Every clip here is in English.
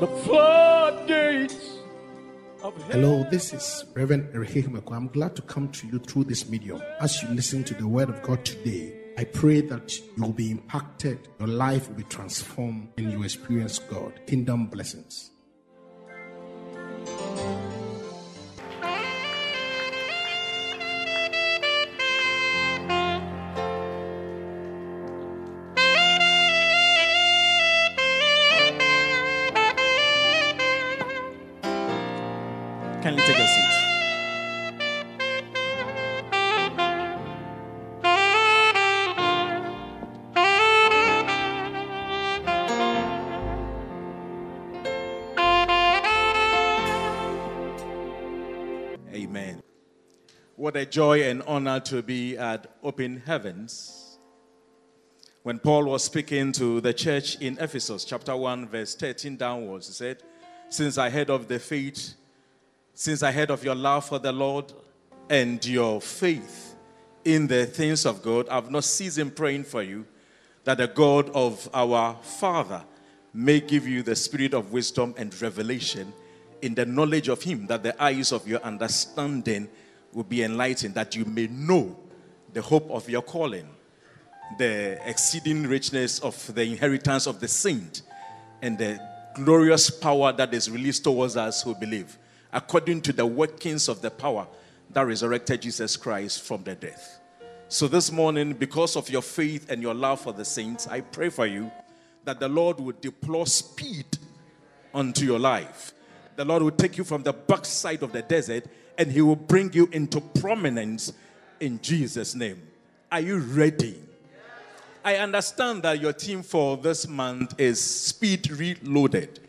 the floodgates Hello, this is Reverend Erihimeko. I'm glad to come to you through this medium. As you listen to the word of God today, I pray that you will be impacted, your life will be transformed, and you experience God. Kingdom blessings. Joy and honor to be at Open Heavens. When Paul was speaking to the church in Ephesus, chapter 1, verse 13 downwards, he said, Since I heard of the faith since I heard of your love for the Lord and your faith in the things of God, I've not ceased in praying for you that the God of our Father may give you the spirit of wisdom and revelation in the knowledge of Him, that the eyes of your understanding will be enlightened, that you may know the hope of your calling, the exceeding richness of the inheritance of the saint, and the glorious power that is released towards us who believe according to the workings of the power that resurrected Jesus Christ from the death. So, this morning, because of your faith and your love for the saints, I pray for you that the Lord would deploy speed unto your life. The Lord will take you from the backside of the desert and He will bring you into prominence in Jesus' name. Are you ready? I understand that your team for this month is Speed Reloaded.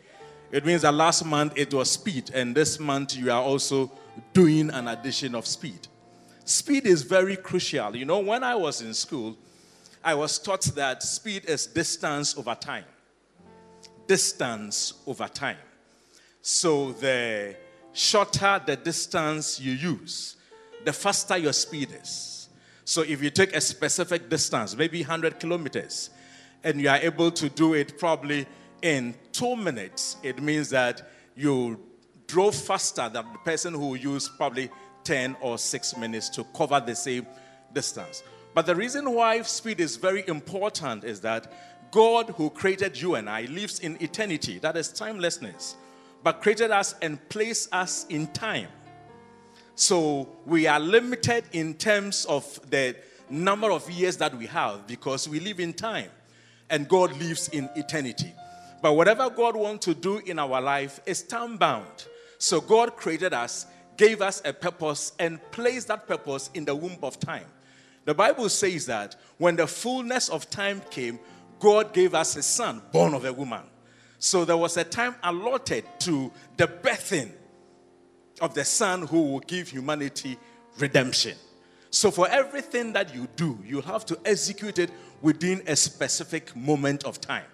It means that last month it was speed, and this month you are also doing an addition of speed. Speed is very crucial. You know, when I was in school, I was taught that speed is distance over time. Distance over time. So the shorter the distance you use, the faster your speed is. So if you take a specific distance, maybe 100 kilometers, and you are able to do it probably in two minutes, it means that you drove faster than the person who used probably 10 or 6 minutes to cover the same distance. But the reason why speed is very important is that God, who created you and I, lives in eternity, that is timelessness, but created us and placed us in time. So we are limited in terms of the number of years that we have because we live in time and God lives in eternity. But whatever God wants to do in our life is time bound. So God created us, gave us a purpose, and placed that purpose in the womb of time. The Bible says that when the fullness of time came, God gave us a son born of a woman. So there was a time allotted to the birthing of the son who will give humanity redemption. So for everything that you do, you have to execute it within a specific moment of time.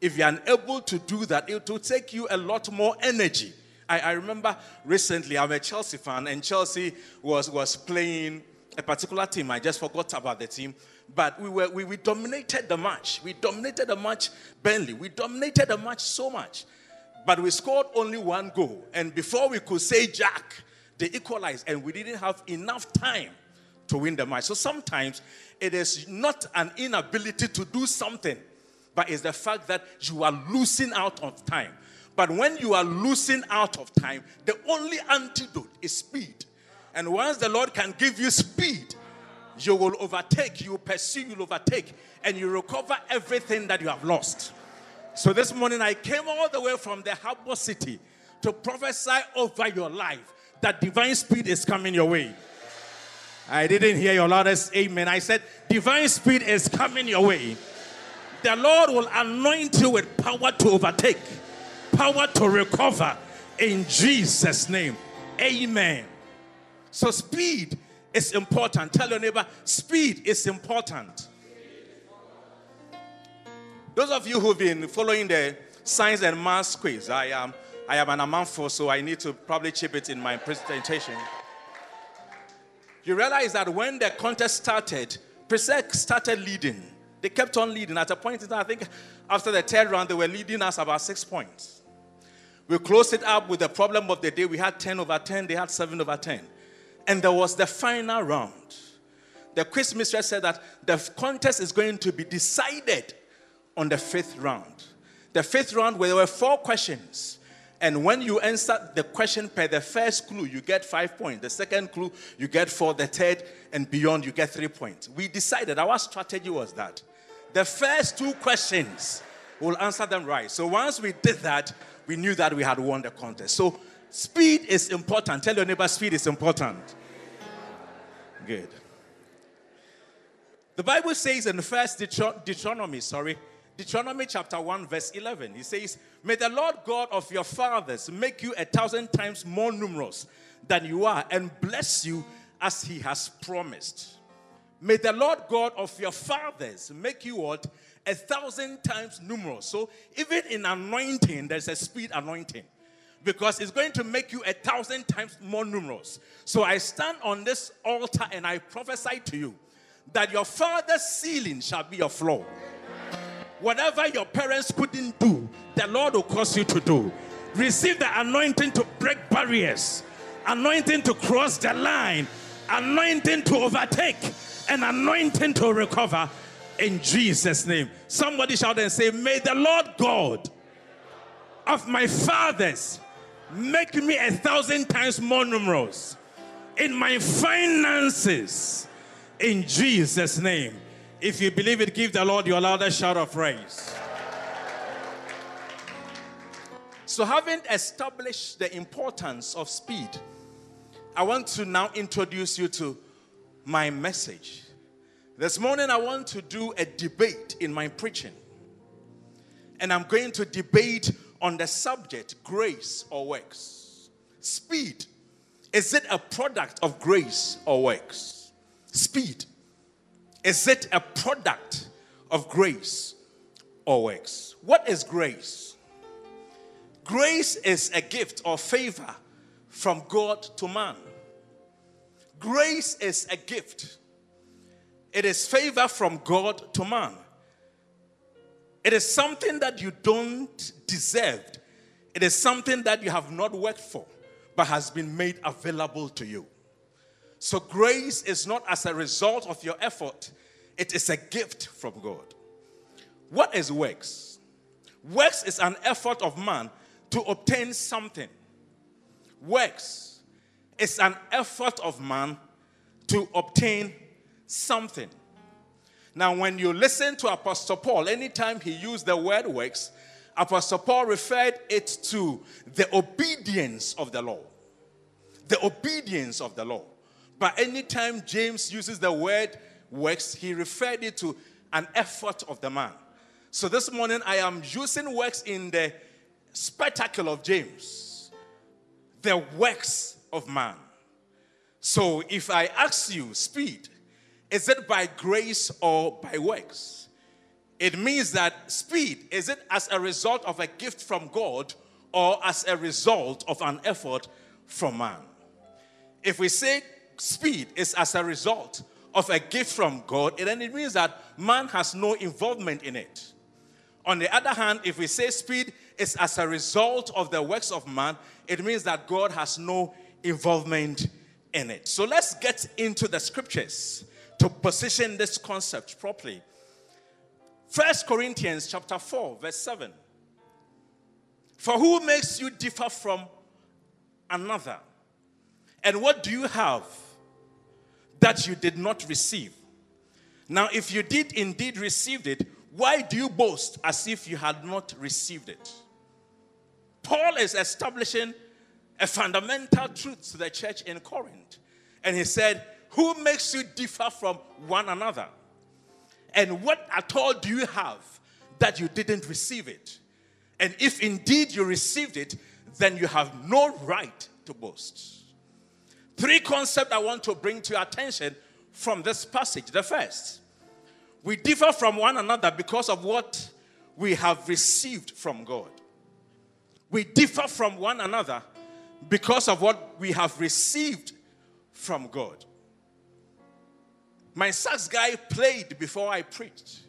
If you're unable to do that, it will take you a lot more energy. I, I remember recently, I'm a Chelsea fan, and Chelsea was, was playing a particular team. I just forgot about the team. But we, were, we, we dominated the match. We dominated the match, Burnley. We dominated the match so much. But we scored only one goal. And before we could say Jack, they equalized, and we didn't have enough time to win the match. So sometimes it is not an inability to do something, but it's the fact that you are losing out of time. But when you are losing out of time, the only antidote is speed. And once the Lord can give you speed, you will overtake, you pursue, you'll overtake, and you recover everything that you have lost. So this morning I came all the way from the harbor city to prophesy over your life that divine speed is coming your way. I didn't hear your loudest amen. I said, divine speed is coming your way. The Lord will anoint you with power to overtake, power to recover in Jesus' name. Amen. So, speed is important. Tell your neighbor, speed is important. Those of you who've been following the science and math quiz, I am, I am an amountful, so I need to probably chip it in my presentation. You realize that when the contest started, Presec started leading. They kept on leading. At a point in time, I think after the third round, they were leading us about six points. We closed it up with the problem of the day. We had 10 over 10, they had 7 over 10. And there was the final round. The quiz mistress said that the contest is going to be decided on the fifth round. The fifth round, where there were four questions. And when you answer the question per the first clue, you get five points. The second clue, you get four. The third and beyond, you get three points. We decided our strategy was that the first two questions, we'll answer them right. So once we did that, we knew that we had won the contest. So speed is important. Tell your neighbor, speed is important. Good. The Bible says in first Deuteronomy, sorry, Deuteronomy chapter 1, verse 11, he says, May the Lord God of your fathers make you a thousand times more numerous than you are and bless you as he has promised. May the Lord God of your fathers make you what? A thousand times numerous. So even in anointing, there's a speed anointing because it's going to make you a thousand times more numerous. So I stand on this altar and I prophesy to you that your father's ceiling shall be your floor. Whatever your parents couldn't do, the Lord will cause you to do. Receive the anointing to break barriers, anointing to cross the line, anointing to overtake, and anointing to recover in Jesus' name. Somebody shout and say, May the Lord God of my fathers make me a thousand times more numerous in my finances in Jesus' name. If you believe it, give the Lord your loudest shout of praise. So, having established the importance of speed, I want to now introduce you to my message. This morning, I want to do a debate in my preaching. And I'm going to debate on the subject grace or works. Speed. Is it a product of grace or works? Speed. Is it a product of grace or works? What is grace? Grace is a gift or favor from God to man. Grace is a gift. It is favor from God to man. It is something that you don't deserve. It is something that you have not worked for, but has been made available to you. So, grace is not as a result of your effort, it is a gift from God. What is works? Works is an effort of man to obtain something. Works is an effort of man to obtain something. Now, when you listen to Apostle Paul, anytime he used the word works, Apostle Paul referred it to the obedience of the law. The obedience of the law. But anytime James uses the word works, he referred it to an effort of the man. So this morning I am using works in the spectacle of James, the works of man. So if I ask you, speed, is it by grace or by works? It means that speed, is it as a result of a gift from God or as a result of an effort from man? If we say speed is as a result of a gift from God, then it means that man has no involvement in it. On the other hand, if we say speed is as a result of the works of man, it means that God has no involvement in it. So let's get into the scriptures to position this concept properly. First Corinthians chapter 4 verse 7. For who makes you differ from another? And what do you have that you did not receive. Now, if you did indeed receive it, why do you boast as if you had not received it? Paul is establishing a fundamental truth to the church in Corinth. And he said, Who makes you differ from one another? And what at all do you have that you didn't receive it? And if indeed you received it, then you have no right to boast. Three concepts I want to bring to your attention from this passage. The first, we differ from one another because of what we have received from God. We differ from one another because of what we have received from God. My sax guy played before I preached.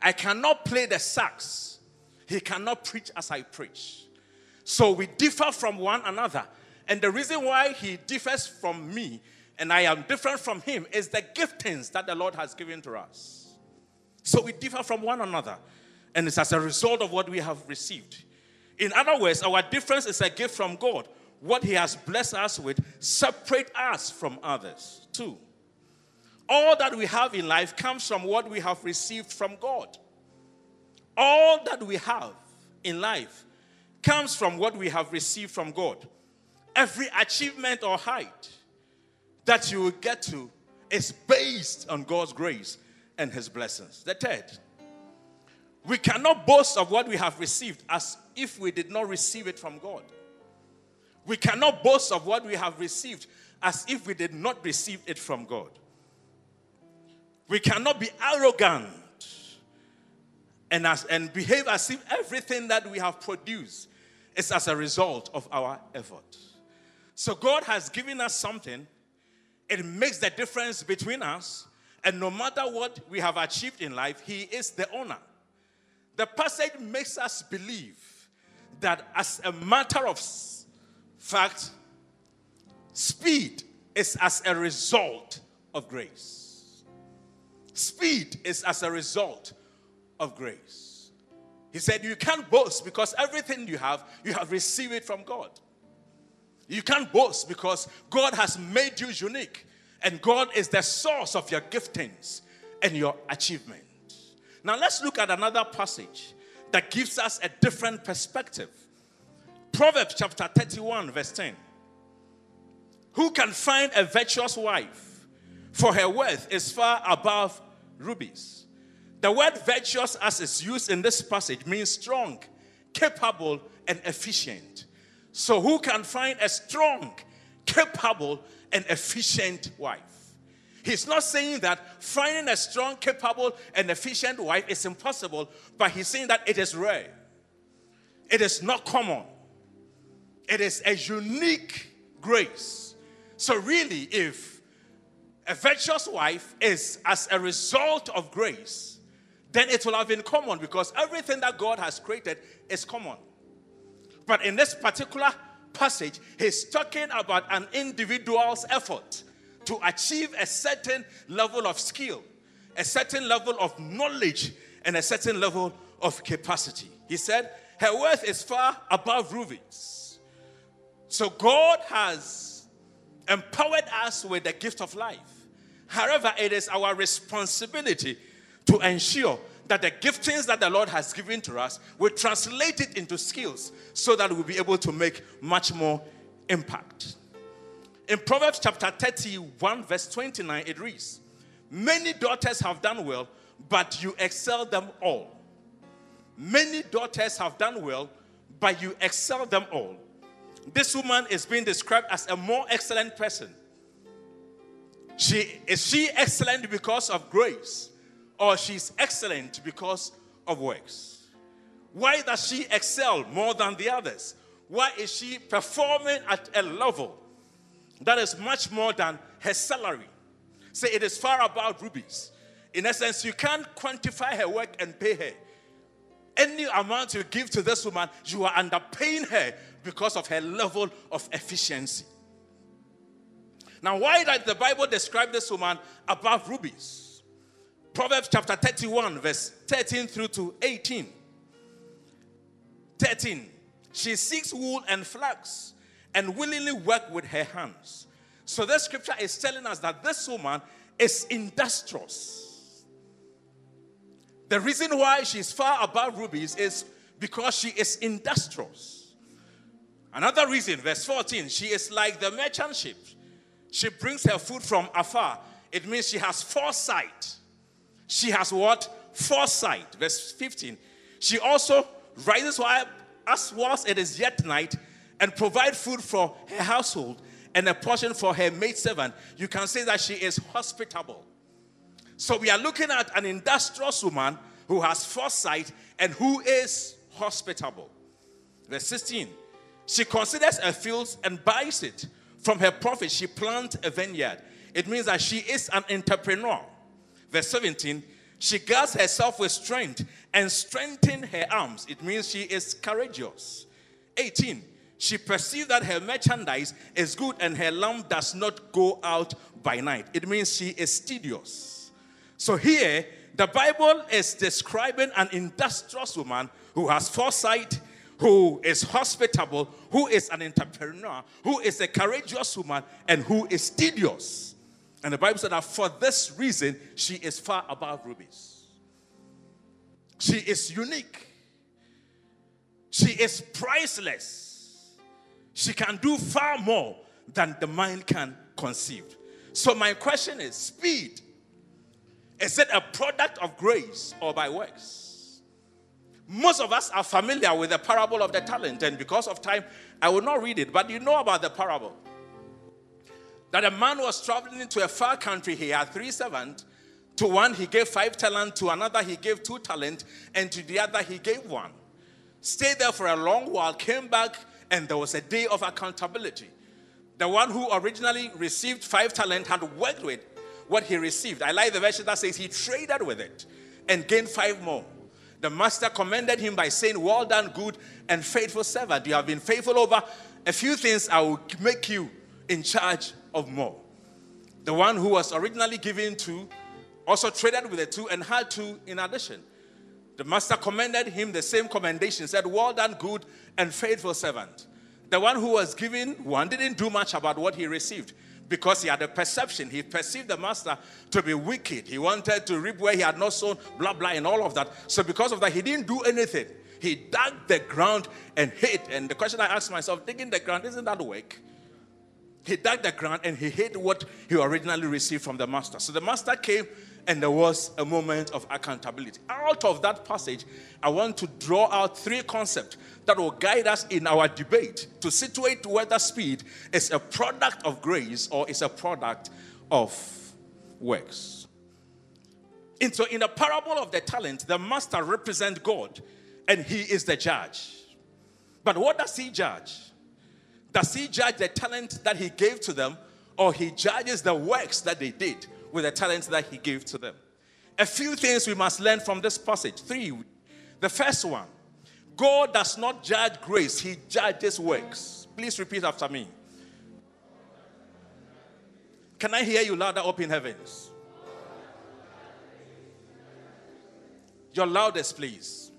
I cannot play the sax. He cannot preach as I preach. So we differ from one another. And the reason why he differs from me and I am different from him is the giftings that the Lord has given to us. So we differ from one another. And it's as a result of what we have received. In other words, our difference is a gift from God. What he has blessed us with separate us from others. Two, all that we have in life comes from what we have received from God. All that we have in life comes from what we have received from God. Every achievement or height that you will get to is based on God's grace and His blessings. The third, we cannot boast of what we have received as if we did not receive it from God. We cannot boast of what we have received as if we did not receive it from God. We cannot be arrogant and, as, and behave as if everything that we have produced is as a result of our effort. So God has given us something, it makes the difference between us, and no matter what we have achieved in life, He is the owner. The passage makes us believe that, as a matter of fact, speed is as a result of grace. Speed is as a result of grace. He said, You can't boast because everything you have, you have received it from God. You can't boast because God has made you unique, and God is the source of your giftings and your achievement. Now, let's look at another passage that gives us a different perspective. Proverbs chapter 31, verse 10. Who can find a virtuous wife? For her worth is far above rubies. The word virtuous, as is used in this passage, means strong, capable, and efficient. So, who can find a strong, capable, and efficient wife? He's not saying that finding a strong, capable, and efficient wife is impossible, but he's saying that it is rare. It is not common. It is a unique grace. So, really, if a virtuous wife is as a result of grace, then it will have been common because everything that God has created is common. But in this particular passage, he's talking about an individual's effort to achieve a certain level of skill, a certain level of knowledge, and a certain level of capacity. He said, Her worth is far above rubies. So God has empowered us with the gift of life. However, it is our responsibility to ensure that the giftings that the Lord has given to us will translate it into skills so that we'll be able to make much more impact. In Proverbs chapter 31, verse 29, it reads Many daughters have done well, but you excel them all. Many daughters have done well, but you excel them all. This woman is being described as a more excellent person she is she excellent because of grace or she's excellent because of works? Why does she excel more than the others? Why is she performing at a level that is much more than her salary? Say it is far above rubies. In essence, you can't quantify her work and pay her. Any amount you give to this woman, you are underpaying her because of her level of efficiency. Now, why did the Bible describe this woman above rubies? Proverbs chapter 31, verse 13 through to 18. 13. She seeks wool and flax and willingly work with her hands. So, this scripture is telling us that this woman is industrious. The reason why she's far above rubies is because she is industrious. Another reason, verse 14, she is like the merchant ship she brings her food from afar. It means she has foresight. She has what? Foresight. Verse 15. She also rises while, as whilst it is yet night and provide food for her household and a portion for her maidservant. You can say that she is hospitable. So we are looking at an industrious woman who has foresight and who is hospitable. Verse 16. She considers her fields and buys it from her profit, she plants a vineyard. It means that she is an entrepreneur. Verse 17, she guards herself with strength and strengthen her arms. It means she is courageous. 18, she perceived that her merchandise is good and her lamp does not go out by night. It means she is studious. So here, the Bible is describing an industrious woman who has foresight, who is hospitable, who is an entrepreneur, who is a courageous woman, and who is studious. And the Bible said that for this reason, she is far above rubies. She is unique. She is priceless. She can do far more than the mind can conceive. So, my question is speed. Is it a product of grace or by works? Most of us are familiar with the parable of the talent, and because of time, I will not read it, but you know about the parable. That a man was traveling to a far country, he had three servants. To one, he gave five talent, to another, he gave two talent, and to the other, he gave one. Stayed there for a long while, came back, and there was a day of accountability. The one who originally received five talent had worked with what he received. I like the version that says he traded with it and gained five more. The master commended him by saying, Well done, good and faithful servant. You have been faithful over a few things, I will make you in charge of more. The one who was originally given two also traded with the two and had two in addition. The master commended him the same commendation, said, Well done, good and faithful servant. The one who was given one didn't do much about what he received because he had a perception. He perceived the master to be wicked. He wanted to reap where he had not sown, blah, blah, and all of that. So, because of that, he didn't do anything. He dug the ground and hid. And the question I asked myself digging the ground, isn't that work? He dug the ground and he hid what he originally received from the master. So, the master came and there was a moment of accountability. Out of that passage, I want to draw out three concepts that will guide us in our debate to situate whether speed is a product of grace or is a product of works. And so, in the parable of the talent, the master represents God and he is the judge. But what does he judge? Does he judge the talent that he gave to them or he judges the works that they did? With the talents that he gave to them. A few things we must learn from this passage. Three. The first one God does not judge grace, he judges works. Please repeat after me. Can I hear you louder up in heavens? Your loudest, please.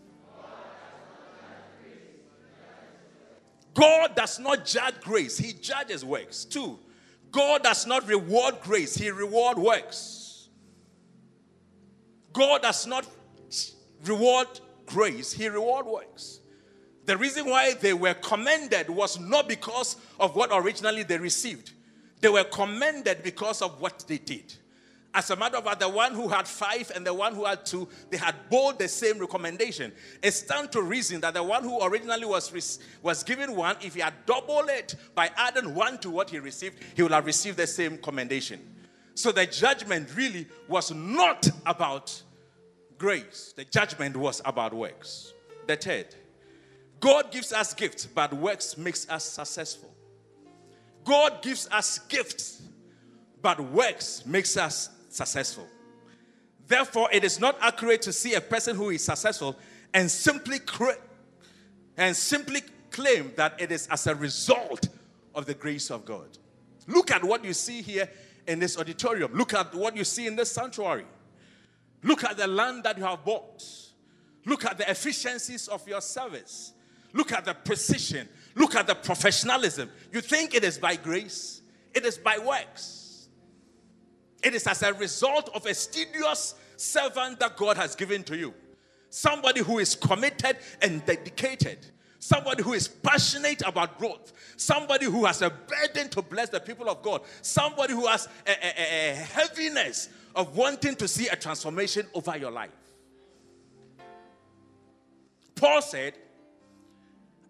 God does not judge grace, He judges works. Two, God does not reward grace, He reward works. God does not reward grace, He reward works. The reason why they were commended was not because of what originally they received. They were commended because of what they did. As a matter of fact, the one who had five and the one who had two, they had both the same recommendation. It stands to reason that the one who originally was, was given one, if he had doubled it by adding one to what he received, he would have received the same commendation. So the judgment really was not about grace, the judgment was about works. The third, God gives us gifts, but works makes us successful. God gives us gifts, but works makes us successful. Therefore, it is not accurate to see a person who is successful and simply cre- and simply claim that it is as a result of the grace of God. Look at what you see here in this auditorium. Look at what you see in this sanctuary. Look at the land that you have bought. Look at the efficiencies of your service. Look at the precision. Look at the professionalism. You think it is by grace, it is by works. It is as a result of a studious servant that God has given to you. Somebody who is committed and dedicated. Somebody who is passionate about growth. Somebody who has a burden to bless the people of God. Somebody who has a, a, a heaviness of wanting to see a transformation over your life. Paul said,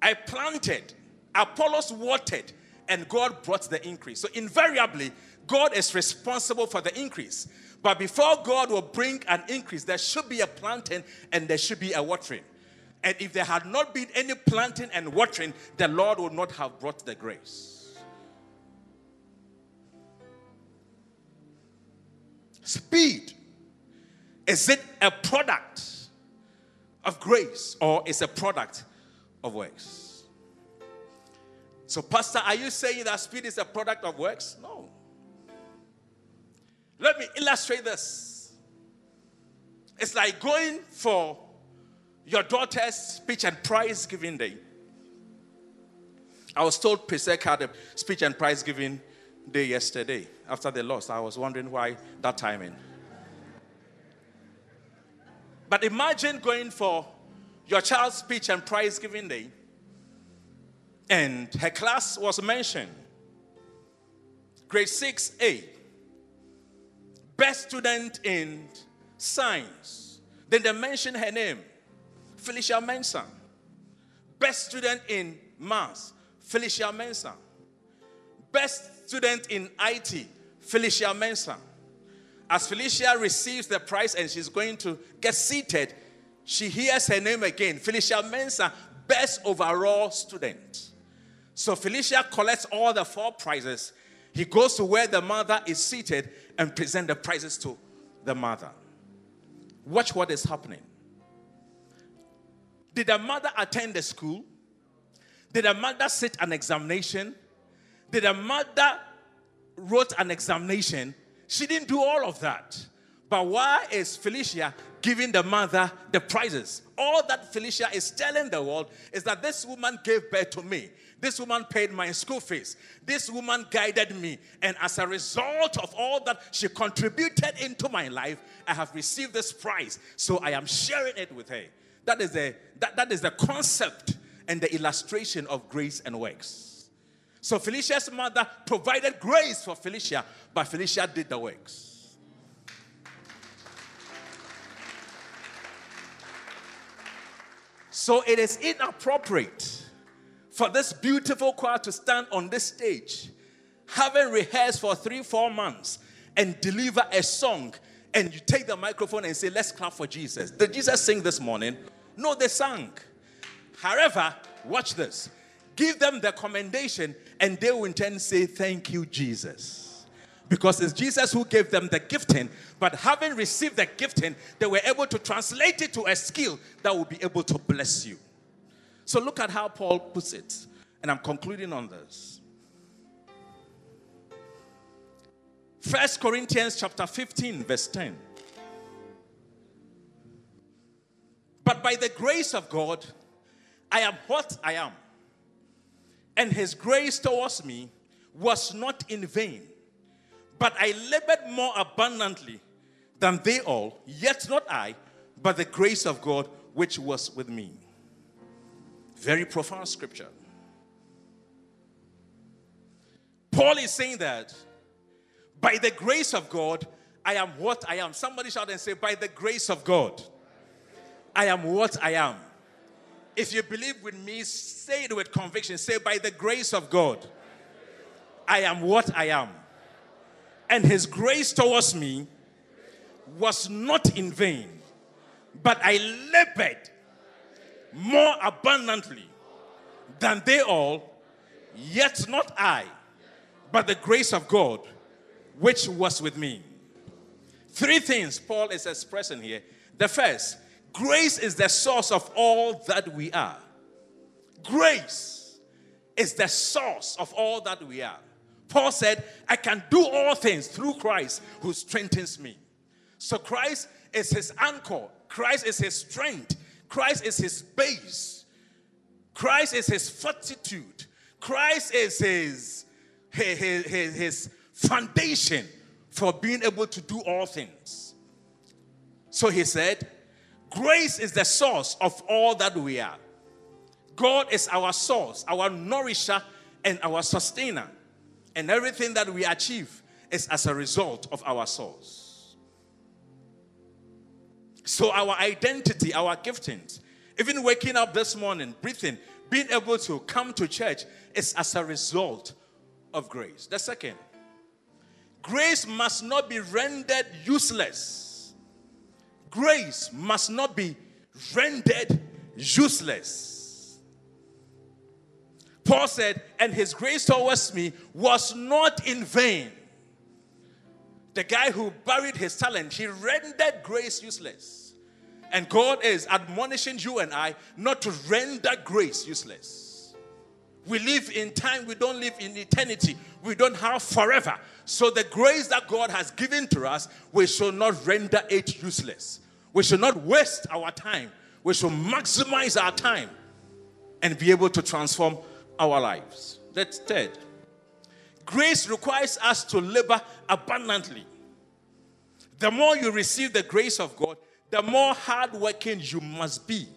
I planted, Apollos watered, and God brought the increase. So, invariably, God is responsible for the increase. But before God will bring an increase, there should be a planting and there should be a watering. And if there had not been any planting and watering, the Lord would not have brought the grace. Speed. Is it a product of grace or is a product of works? So, Pastor, are you saying that speed is a product of works? No. Let me illustrate this. It's like going for your daughter's speech and prize giving day. I was told Presec had a speech and prize giving day yesterday after they lost. I was wondering why that timing. But imagine going for your child's speech and prize giving day, and her class was mentioned. Grade 6A, best student in science. Then they mentioned her name, Felicia Mensah. Best student in maths, Felicia Mensah. Best student in IT, Felicia Mensah. As Felicia receives the prize and she's going to get seated, she hears her name again Felicia Mensah, best overall student. So Felicia collects all the four prizes. He goes to where the mother is seated and present the prizes to the mother. Watch what is happening. Did the mother attend the school? Did the mother sit an examination? Did the mother wrote an examination? She didn't do all of that. But why is Felicia giving the mother the prizes? All that Felicia is telling the world is that this woman gave birth to me. This woman paid my school fees. This woman guided me. And as a result of all that she contributed into my life, I have received this prize. So I am sharing it with her. That is the, that, that is the concept and the illustration of grace and works. So Felicia's mother provided grace for Felicia, but Felicia did the works. So it is inappropriate for this beautiful choir to stand on this stage, having rehearsed for three, four months, and deliver a song, and you take the microphone and say, Let's clap for Jesus. Did Jesus sing this morning? No, they sang. However, watch this. Give them the commendation, and they will in turn say, Thank you, Jesus. Because it's Jesus who gave them the gifting, but having received the gifting, they were able to translate it to a skill that will be able to bless you. So look at how Paul puts it. And I'm concluding on this. First Corinthians chapter 15, verse 10. But by the grace of God, I am what I am. And his grace towards me was not in vain. But I labored more abundantly than they all, yet not I, but the grace of God which was with me. Very profound scripture. Paul is saying that by the grace of God, I am what I am. Somebody shout and say, By the grace of God, I am what I am. If you believe with me, say it with conviction. Say, By the grace of God, I am what I am. And his grace towards me was not in vain, but I labored more abundantly than they all, yet not I, but the grace of God which was with me. Three things Paul is expressing here. The first, grace is the source of all that we are. Grace is the source of all that we are. Paul said, I can do all things through Christ who strengthens me. So Christ is his anchor, Christ is his strength, Christ is his base. Christ is his fortitude. Christ is his, his, his, his foundation for being able to do all things. So he said, Grace is the source of all that we are. God is our source, our nourisher, and our sustainer. And everything that we achieve is as a result of our source. So, our identity, our giftings, even waking up this morning, breathing, being able to come to church is as a result of grace. The second, grace must not be rendered useless. Grace must not be rendered useless. Paul said, and his grace towards me was not in vain. The guy who buried his talent, he rendered grace useless. And God is admonishing you and I not to render grace useless. We live in time, we don't live in eternity. We don't have forever. So, the grace that God has given to us, we should not render it useless. We should not waste our time. We should maximize our time and be able to transform our lives. That's third. Grace requires us to labor abundantly. The more you receive the grace of God, the more hardworking you must be.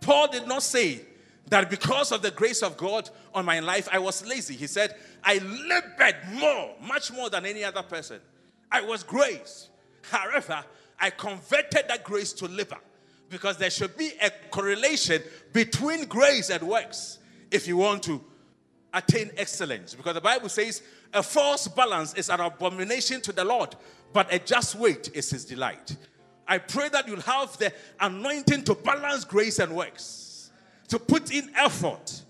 Paul did not say that because of the grace of God on my life, I was lazy. He said, I labored more, much more than any other person. I was grace. However, I converted that grace to labor because there should be a correlation between grace and works if you want to attain excellence. Because the Bible says a false balance is an abomination to the Lord, but a just weight is his delight. I pray that you'll have the anointing to balance grace and works, to put in effort,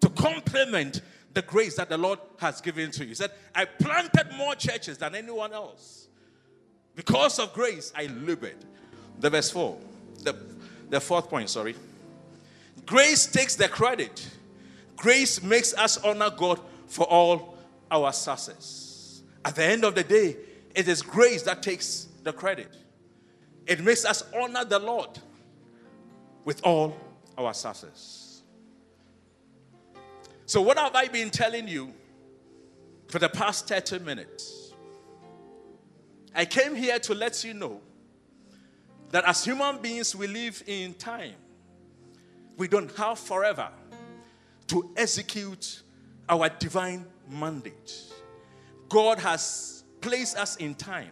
to complement the grace that the Lord has given to you. He said, I planted more churches than anyone else. Because of grace, I labored. The verse 4, the, the fourth point, sorry. Grace takes the credit. Grace makes us honor God for all our success. At the end of the day, it is grace that takes the credit. It makes us honor the Lord with all our success. So, what have I been telling you for the past 30 minutes? I came here to let you know that as human beings, we live in time. We don't have forever to execute our divine mandate. God has placed us in time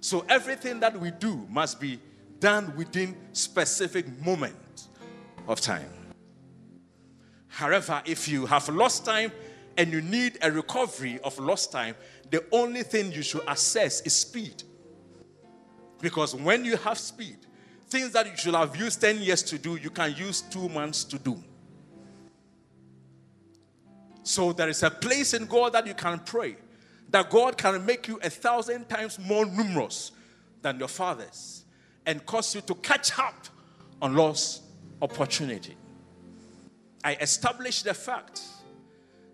so everything that we do must be done within specific moment of time. However, if you have lost time and you need a recovery of lost time, the only thing you should assess is speed. Because when you have speed, things that you should have used 10 years to do, you can use two months to do. So there is a place in God that you can pray that God can make you a thousand times more numerous than your fathers and cause you to catch up on lost opportunity. I establish the fact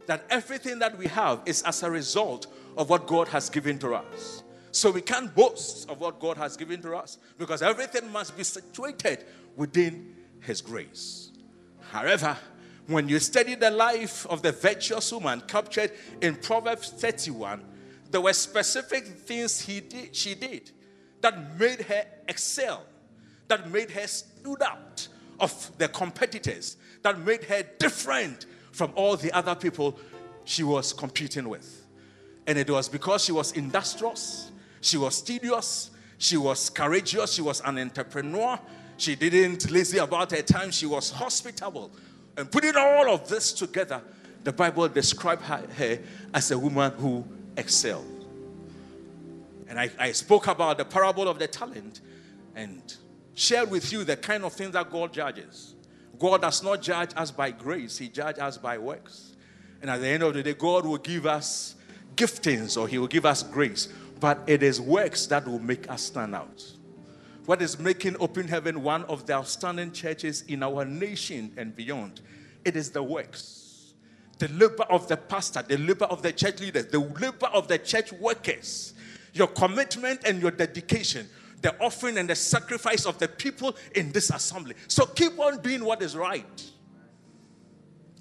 that everything that we have is as a result of what God has given to us. So we can't boast of what God has given to us because everything must be situated within His grace. However, when you study the life of the virtuous woman captured in Proverbs 31, there were specific things he did, she did that made her excel, that made her stood out of the competitors, that made her different from all the other people she was competing with. And it was because she was industrious, she was studious, she was courageous, she was an entrepreneur, she didn't lazy about her time, she was hospitable, and putting all of this together, the Bible described her, her as a woman who excelled. And I, I spoke about the parable of the talent and shared with you the kind of things that God judges. God does not judge us by grace, He judges us by works. And at the end of the day, God will give us giftings or He will give us grace. But it is works that will make us stand out. What is making Open Heaven one of the outstanding churches in our nation and beyond? It is the works. The labor of the pastor, the labor of the church leaders, the labor of the church workers, your commitment and your dedication, the offering and the sacrifice of the people in this assembly. So keep on doing what is right.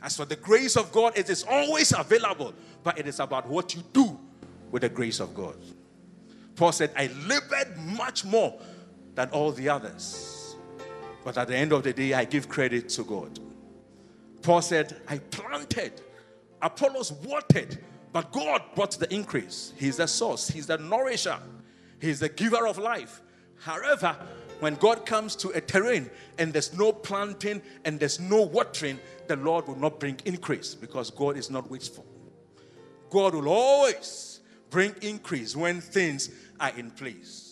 As for the grace of God, it is always available, but it is about what you do with the grace of God. Paul said, I labored much more than all the others. But at the end of the day, I give credit to God. Paul said, I planted, Apollos watered, but God brought the increase. He's the source, He's the nourisher, He's the giver of life. However, when God comes to a terrain and there's no planting and there's no watering, the Lord will not bring increase because God is not wasteful. God will always bring increase when things are in place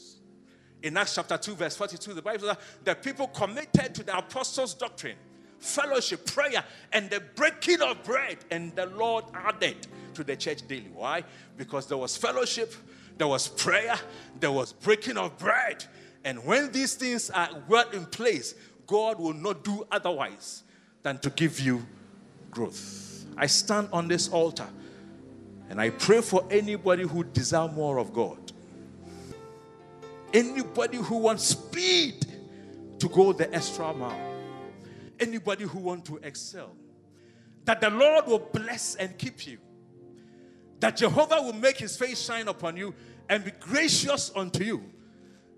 in Acts chapter 2, verse 42, the Bible says the people committed to the apostles' doctrine, fellowship, prayer, and the breaking of bread, and the Lord added to the church daily. Why? Because there was fellowship, there was prayer, there was breaking of bread. And when these things are well in place, God will not do otherwise than to give you growth. I stand on this altar and I pray for anybody who desire more of God. Anybody who wants speed to go the extra mile. Anybody who wants to excel. That the Lord will bless and keep you. That Jehovah will make his face shine upon you and be gracious unto you.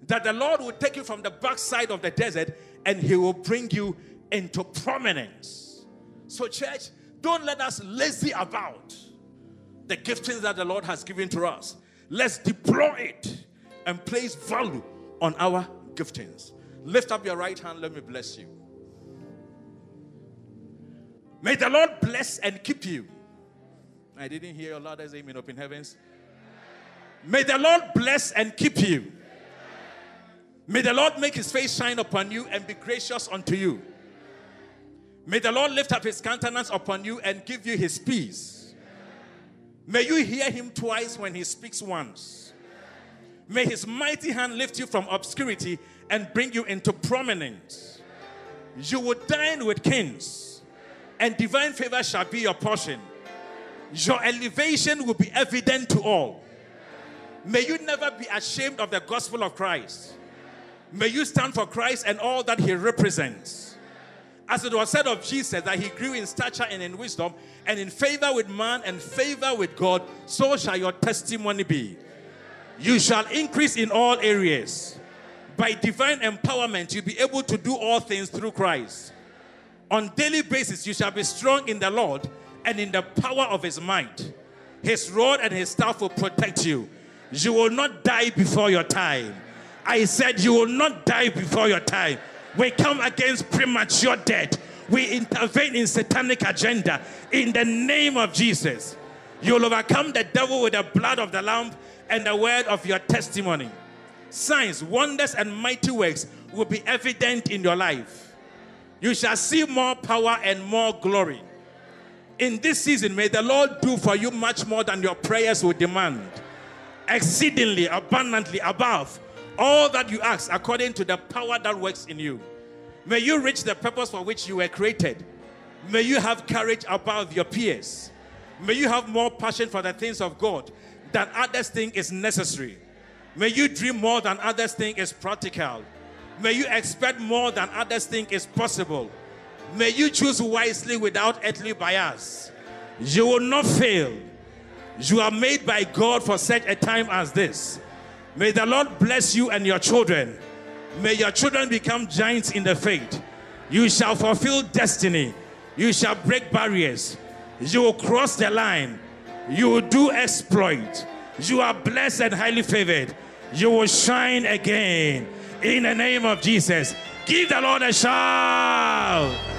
That the Lord will take you from the backside of the desert and he will bring you into prominence. So, church, don't let us lazy about the giftings that the Lord has given to us. Let's deploy it and place value on our giftings. Lift up your right hand, let me bless you. May the Lord bless and keep you. I didn't hear your loudest amen up in heavens. May the Lord bless and keep you. May the Lord make his face shine upon you and be gracious unto you. May the Lord lift up his countenance upon you and give you his peace. May you hear him twice when he speaks once. May his mighty hand lift you from obscurity and bring you into prominence. You will dine with kings, and divine favor shall be your portion. Your elevation will be evident to all. May you never be ashamed of the gospel of Christ. May you stand for Christ and all that he represents. As it was said of Jesus that he grew in stature and in wisdom and in favor with man and favor with God, so shall your testimony be. You shall increase in all areas. By divine empowerment, you'll be able to do all things through Christ. On daily basis, you shall be strong in the Lord and in the power of his might. His rod and his staff will protect you. You will not die before your time. I said, You will not die before your time. We come against premature death. We intervene in satanic agenda in the name of Jesus. You'll overcome the devil with the blood of the Lamb and the word of your testimony. Signs, wonders, and mighty works will be evident in your life. You shall see more power and more glory. In this season, may the Lord do for you much more than your prayers will demand, exceedingly, abundantly, above all that you ask, according to the power that works in you. May you reach the purpose for which you were created. May you have courage above your peers. May you have more passion for the things of God than others think is necessary. May you dream more than others think is practical. May you expect more than others think is possible. May you choose wisely without earthly bias. You will not fail. You are made by God for such a time as this. May the Lord bless you and your children. May your children become giants in the faith. You shall fulfill destiny. You shall break barriers. You will cross the line. You will do exploit. You are blessed and highly favored. You will shine again in the name of Jesus. Give the Lord a shout.